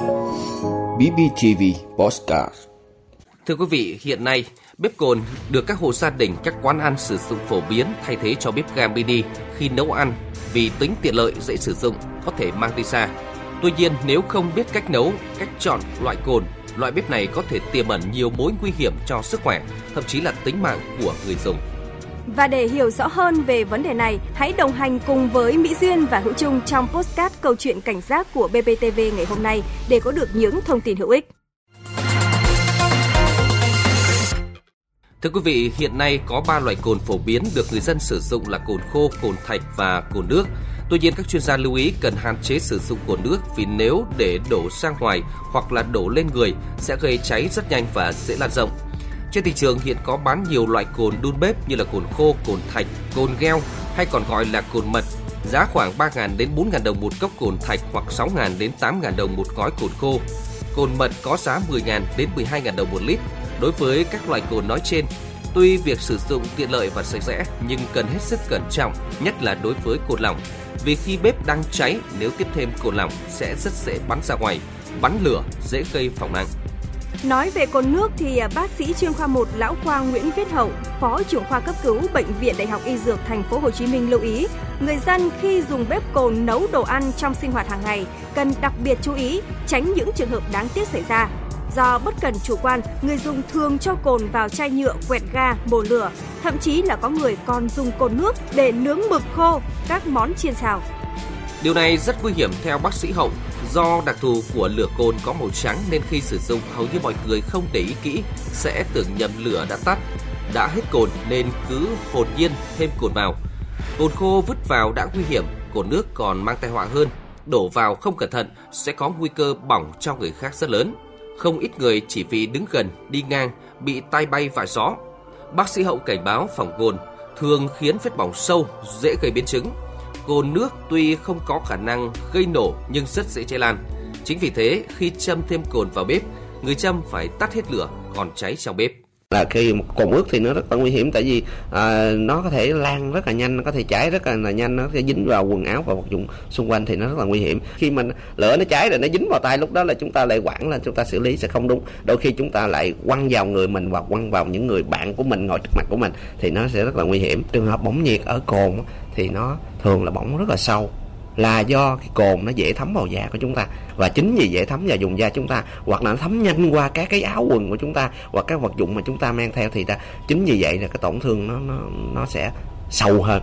BBTV Postcard Thưa quý vị, hiện nay bếp cồn được các hộ gia đình, các quán ăn sử dụng phổ biến thay thế cho bếp ga mini khi nấu ăn vì tính tiện lợi dễ sử dụng, có thể mang đi xa. Tuy nhiên, nếu không biết cách nấu, cách chọn loại cồn, loại bếp này có thể tiềm ẩn nhiều mối nguy hiểm cho sức khỏe, thậm chí là tính mạng của người dùng. Và để hiểu rõ hơn về vấn đề này, hãy đồng hành cùng với Mỹ Duyên và Hữu Trung trong postcard câu chuyện cảnh giác của BBTV ngày hôm nay để có được những thông tin hữu ích. Thưa quý vị, hiện nay có 3 loại cồn phổ biến được người dân sử dụng là cồn khô, cồn thạch và cồn nước. Tuy nhiên các chuyên gia lưu ý cần hạn chế sử dụng cồn nước vì nếu để đổ sang ngoài hoặc là đổ lên người sẽ gây cháy rất nhanh và dễ lan rộng. Trên thị trường hiện có bán nhiều loại cồn đun bếp như là cồn khô, cồn thạch, cồn gheo hay còn gọi là cồn mật. Giá khoảng 3.000 đến 4.000 đồng một cốc cồn thạch hoặc 6.000 đến 8.000 đồng một gói cồn khô. Cồn mật có giá 10.000 đến 12.000 đồng một lít. Đối với các loại cồn nói trên, tuy việc sử dụng tiện lợi và sạch sẽ nhưng cần hết sức cẩn trọng, nhất là đối với cồn lỏng. Vì khi bếp đang cháy, nếu tiếp thêm cồn lỏng sẽ rất dễ bắn ra ngoài, bắn lửa dễ gây phỏng nặng. Nói về cồn nước thì à, bác sĩ chuyên khoa 1 lão khoa Nguyễn Viết Hậu, phó trưởng khoa cấp cứu bệnh viện Đại học Y Dược thành phố Hồ Chí Minh lưu ý, người dân khi dùng bếp cồn nấu đồ ăn trong sinh hoạt hàng ngày cần đặc biệt chú ý tránh những trường hợp đáng tiếc xảy ra. Do bất cần chủ quan, người dùng thường cho cồn vào chai nhựa quẹt ga, bồ lửa, thậm chí là có người còn dùng cồn nước để nướng mực khô, các món chiên xào. Điều này rất nguy hiểm theo bác sĩ Hậu Do đặc thù của lửa cồn có màu trắng nên khi sử dụng hầu như mọi người không để ý kỹ sẽ tưởng nhầm lửa đã tắt. Đã hết cồn nên cứ hồn nhiên thêm cồn vào. Cồn khô vứt vào đã nguy hiểm, cồn nước còn mang tai họa hơn. Đổ vào không cẩn thận sẽ có nguy cơ bỏng cho người khác rất lớn. Không ít người chỉ vì đứng gần, đi ngang bị tay bay và gió. Bác sĩ Hậu cảnh báo phòng cồn thường khiến vết bỏng sâu, dễ gây biến chứng Cồn nước tuy không có khả năng gây nổ nhưng rất dễ cháy lan. Chính vì thế, khi châm thêm cồn vào bếp, người châm phải tắt hết lửa còn cháy trong bếp. Là khi một cồn ướt thì nó rất là nguy hiểm tại vì à, nó có thể lan rất là nhanh nó có thể cháy rất là, là nhanh nó sẽ dính vào quần áo và vật dụng xung quanh thì nó rất là nguy hiểm. Khi mà lửa nó cháy rồi nó dính vào tay lúc đó là chúng ta lại quản là chúng ta xử lý sẽ không đúng. Đôi khi chúng ta lại quăng vào người mình và quăng vào những người bạn của mình ngồi trước mặt của mình thì nó sẽ rất là nguy hiểm. Trường hợp bỏng nhiệt ở cồn thì nó thường là bỏng rất là sâu là do cái cồn nó dễ thấm vào da của chúng ta. Và chính vì dễ thấm vào vùng da chúng ta hoặc là nó thấm nhanh qua các cái áo quần của chúng ta hoặc các vật dụng mà chúng ta mang theo thì ta chính vì vậy là cái tổn thương nó nó nó sẽ sâu hơn.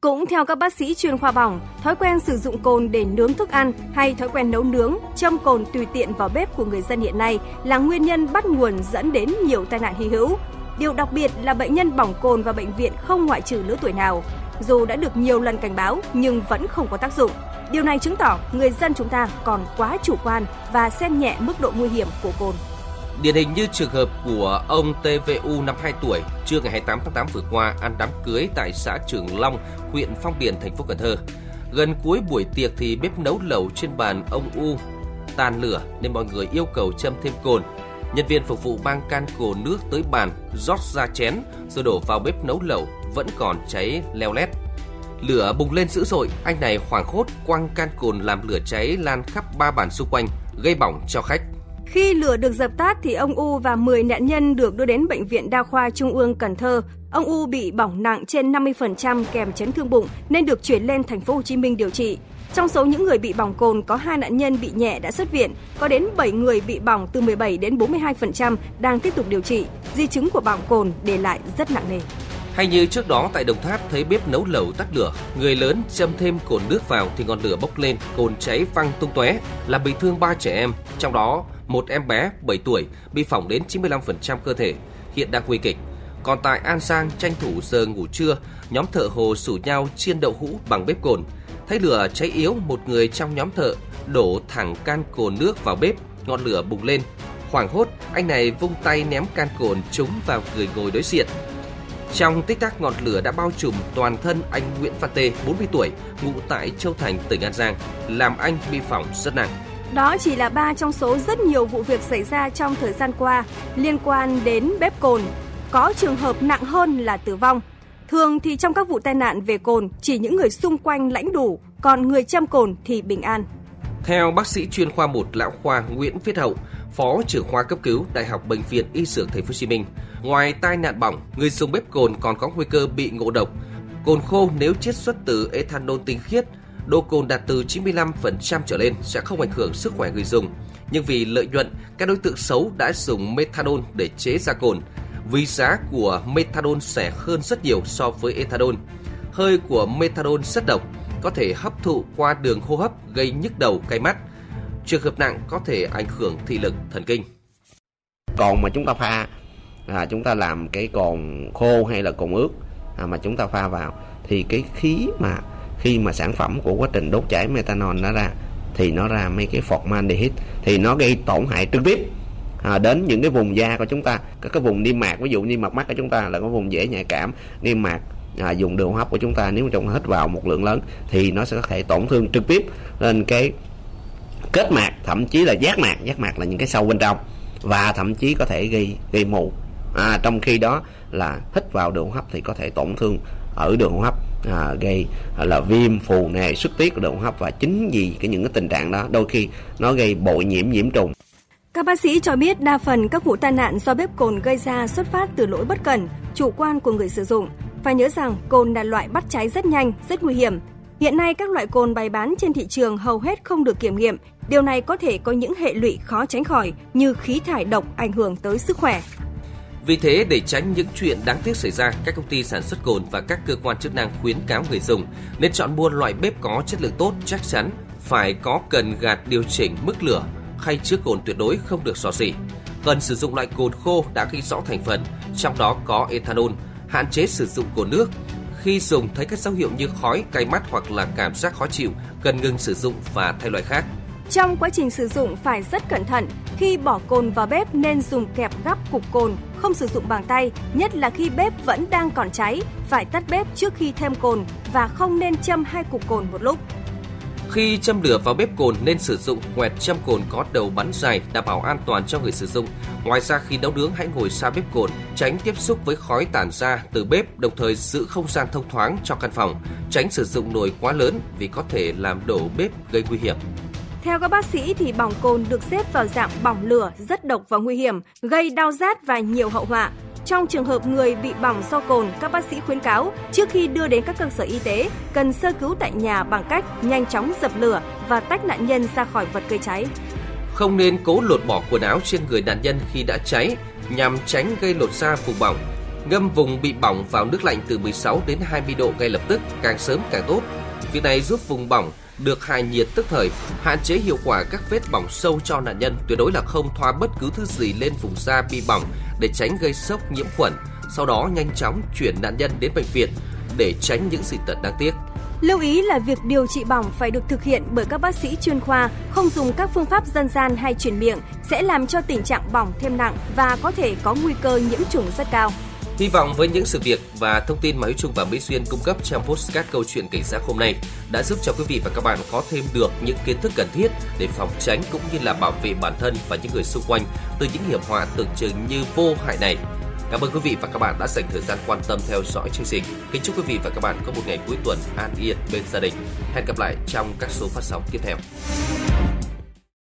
Cũng theo các bác sĩ chuyên khoa bỏng, thói quen sử dụng cồn để nướng thức ăn hay thói quen nấu nướng, châm cồn tùy tiện vào bếp của người dân hiện nay là nguyên nhân bắt nguồn dẫn đến nhiều tai nạn hy hữu. Điều đặc biệt là bệnh nhân bỏng cồn vào bệnh viện không ngoại trừ lứa tuổi nào dù đã được nhiều lần cảnh báo nhưng vẫn không có tác dụng. Điều này chứng tỏ người dân chúng ta còn quá chủ quan và xem nhẹ mức độ nguy hiểm của cồn. Điển hình như trường hợp của ông TVU 52 tuổi, trưa ngày 28 tháng 8 vừa qua ăn đám cưới tại xã Trường Long, huyện Phong Điền, thành phố Cần Thơ. Gần cuối buổi tiệc thì bếp nấu lẩu trên bàn ông U tàn lửa nên mọi người yêu cầu châm thêm cồn. Nhân viên phục vụ mang can cồn nước tới bàn, rót ra chén rồi đổ vào bếp nấu lẩu vẫn còn cháy leo lét. Lửa bùng lên dữ dội, anh này hoảng hốt quăng can cồn làm lửa cháy lan khắp ba bàn xung quanh, gây bỏng cho khách. Khi lửa được dập tắt thì ông U và 10 nạn nhân được đưa đến bệnh viện đa khoa Trung ương Cần Thơ. Ông U bị bỏng nặng trên 50% kèm chấn thương bụng nên được chuyển lên thành phố Hồ Chí Minh điều trị. Trong số những người bị bỏng cồn có hai nạn nhân bị nhẹ đã xuất viện, có đến 7 người bị bỏng từ 17 đến 42% đang tiếp tục điều trị. Di chứng của bỏng cồn để lại rất nặng nề. Hay như trước đó tại Đồng Tháp thấy bếp nấu lẩu tắt lửa, người lớn châm thêm cồn nước vào thì ngọn lửa bốc lên, cồn cháy văng tung tóe, làm bị thương ba trẻ em, trong đó một em bé 7 tuổi bị phỏng đến 95% cơ thể, hiện đang nguy kịch. Còn tại An Giang tranh thủ giờ ngủ trưa, nhóm thợ hồ rủ nhau chiên đậu hũ bằng bếp cồn. Thấy lửa cháy yếu, một người trong nhóm thợ đổ thẳng can cồn nước vào bếp, ngọn lửa bùng lên. Hoảng hốt, anh này vung tay ném can cồn trúng vào người ngồi đối diện, trong tích tắc ngọn lửa đã bao trùm toàn thân anh Nguyễn Văn Tê, 40 tuổi, ngụ tại Châu Thành, tỉnh An Giang, làm anh bị phỏng rất nặng. Đó chỉ là ba trong số rất nhiều vụ việc xảy ra trong thời gian qua liên quan đến bếp cồn. Có trường hợp nặng hơn là tử vong. Thường thì trong các vụ tai nạn về cồn, chỉ những người xung quanh lãnh đủ, còn người châm cồn thì bình an. Theo bác sĩ chuyên khoa 1 lão khoa Nguyễn Viết Hậu, Phó trưởng khoa cấp cứu Đại học Bệnh viện Y Dược Thành phố Hồ Chí Minh, ngoài tai nạn bỏng, người dùng bếp cồn còn có nguy cơ bị ngộ độc. Cồn khô nếu chiết xuất từ ethanol tinh khiết, độ cồn đạt từ 95% trở lên sẽ không ảnh hưởng sức khỏe người dùng. Nhưng vì lợi nhuận, các đối tượng xấu đã dùng methanol để chế ra cồn. Vì giá của methanol rẻ hơn rất nhiều so với ethanol. Hơi của methanol rất độc, có thể hấp thụ qua đường hô hấp gây nhức đầu, cay mắt. Trường hợp nặng có thể ảnh hưởng thị lực, thần kinh. Còn mà chúng ta pha, là chúng ta làm cái cồn khô hay là cồn ướt à, mà chúng ta pha vào thì cái khí mà khi mà sản phẩm của quá trình đốt cháy methanol nó ra thì nó ra mấy cái formaldehyde thì nó gây tổn hại trực tiếp à, đến những cái vùng da của chúng ta các cái vùng niêm mạc ví dụ niêm mạc mắt của chúng ta là có vùng dễ nhạy cảm niêm mạc à, dùng đường hấp của chúng ta nếu mà chúng ta hít vào một lượng lớn thì nó sẽ có thể tổn thương trực tiếp lên cái kết mạc thậm chí là giác mạc giác mạc là những cái sâu bên trong và thậm chí có thể gây gây mù à, trong khi đó là hít vào đường hô hấp thì có thể tổn thương ở đường hô hấp à, gây à, là viêm phù nề xuất tiết của đường hô hấp và chính vì cái những cái tình trạng đó đôi khi nó gây bội nhiễm nhiễm trùng các bác sĩ cho biết đa phần các vụ tai nạn do bếp cồn gây ra xuất phát từ lỗi bất cẩn, chủ quan của người sử dụng. Phải nhớ rằng cồn là loại bắt cháy rất nhanh, rất nguy hiểm. Hiện nay các loại cồn bày bán trên thị trường hầu hết không được kiểm nghiệm. Điều này có thể có những hệ lụy khó tránh khỏi như khí thải độc ảnh hưởng tới sức khỏe. Vì thế, để tránh những chuyện đáng tiếc xảy ra, các công ty sản xuất cồn và các cơ quan chức năng khuyến cáo người dùng nên chọn mua loại bếp có chất lượng tốt chắc chắn, phải có cần gạt điều chỉnh mức lửa, khay chứa cồn tuyệt đối không được xò xỉ. Cần sử dụng loại cồn khô đã ghi rõ thành phần, trong đó có ethanol, hạn chế sử dụng cồn nước. Khi dùng thấy các dấu hiệu như khói, cay mắt hoặc là cảm giác khó chịu, cần ngừng sử dụng và thay loại khác. Trong quá trình sử dụng phải rất cẩn thận. Khi bỏ cồn vào bếp nên dùng kẹp gắp cục cồn, không sử dụng bằng tay, nhất là khi bếp vẫn đang còn cháy. Phải tắt bếp trước khi thêm cồn và không nên châm hai cục cồn một lúc. Khi châm lửa vào bếp cồn nên sử dụng quẹt châm cồn có đầu bắn dài đảm bảo an toàn cho người sử dụng. Ngoài ra khi nấu nướng hãy ngồi xa bếp cồn, tránh tiếp xúc với khói tản ra từ bếp, đồng thời giữ không gian thông thoáng cho căn phòng, tránh sử dụng nồi quá lớn vì có thể làm đổ bếp gây nguy hiểm. Theo các bác sĩ thì bỏng cồn được xếp vào dạng bỏng lửa rất độc và nguy hiểm, gây đau rát và nhiều hậu họa. Trong trường hợp người bị bỏng do cồn, các bác sĩ khuyến cáo trước khi đưa đến các cơ sở y tế cần sơ cứu tại nhà bằng cách nhanh chóng dập lửa và tách nạn nhân ra khỏi vật gây cháy. Không nên cố lột bỏ quần áo trên người nạn nhân khi đã cháy nhằm tránh gây lột da vùng bỏng. Ngâm vùng bị bỏng vào nước lạnh từ 16 đến 20 độ ngay lập tức, càng sớm càng tốt. Việc này giúp vùng bỏng được hài nhiệt tức thời, hạn chế hiệu quả các vết bỏng sâu cho nạn nhân, tuyệt đối là không thoa bất cứ thứ gì lên vùng da bị bỏng để tránh gây sốc nhiễm khuẩn. Sau đó nhanh chóng chuyển nạn nhân đến bệnh viện để tránh những dị tật đáng tiếc. Lưu ý là việc điều trị bỏng phải được thực hiện bởi các bác sĩ chuyên khoa, không dùng các phương pháp dân gian hay truyền miệng sẽ làm cho tình trạng bỏng thêm nặng và có thể có nguy cơ nhiễm trùng rất cao. Hy vọng với những sự việc và thông tin mà Huy Trung và Mỹ Xuyên cung cấp trong postcard câu chuyện cảnh giác hôm nay đã giúp cho quý vị và các bạn có thêm được những kiến thức cần thiết để phòng tránh cũng như là bảo vệ bản thân và những người xung quanh từ những hiểm họa tưởng chừng như vô hại này. Cảm ơn quý vị và các bạn đã dành thời gian quan tâm theo dõi chương trình. Kính chúc quý vị và các bạn có một ngày cuối tuần an yên bên gia đình. Hẹn gặp lại trong các số phát sóng tiếp theo.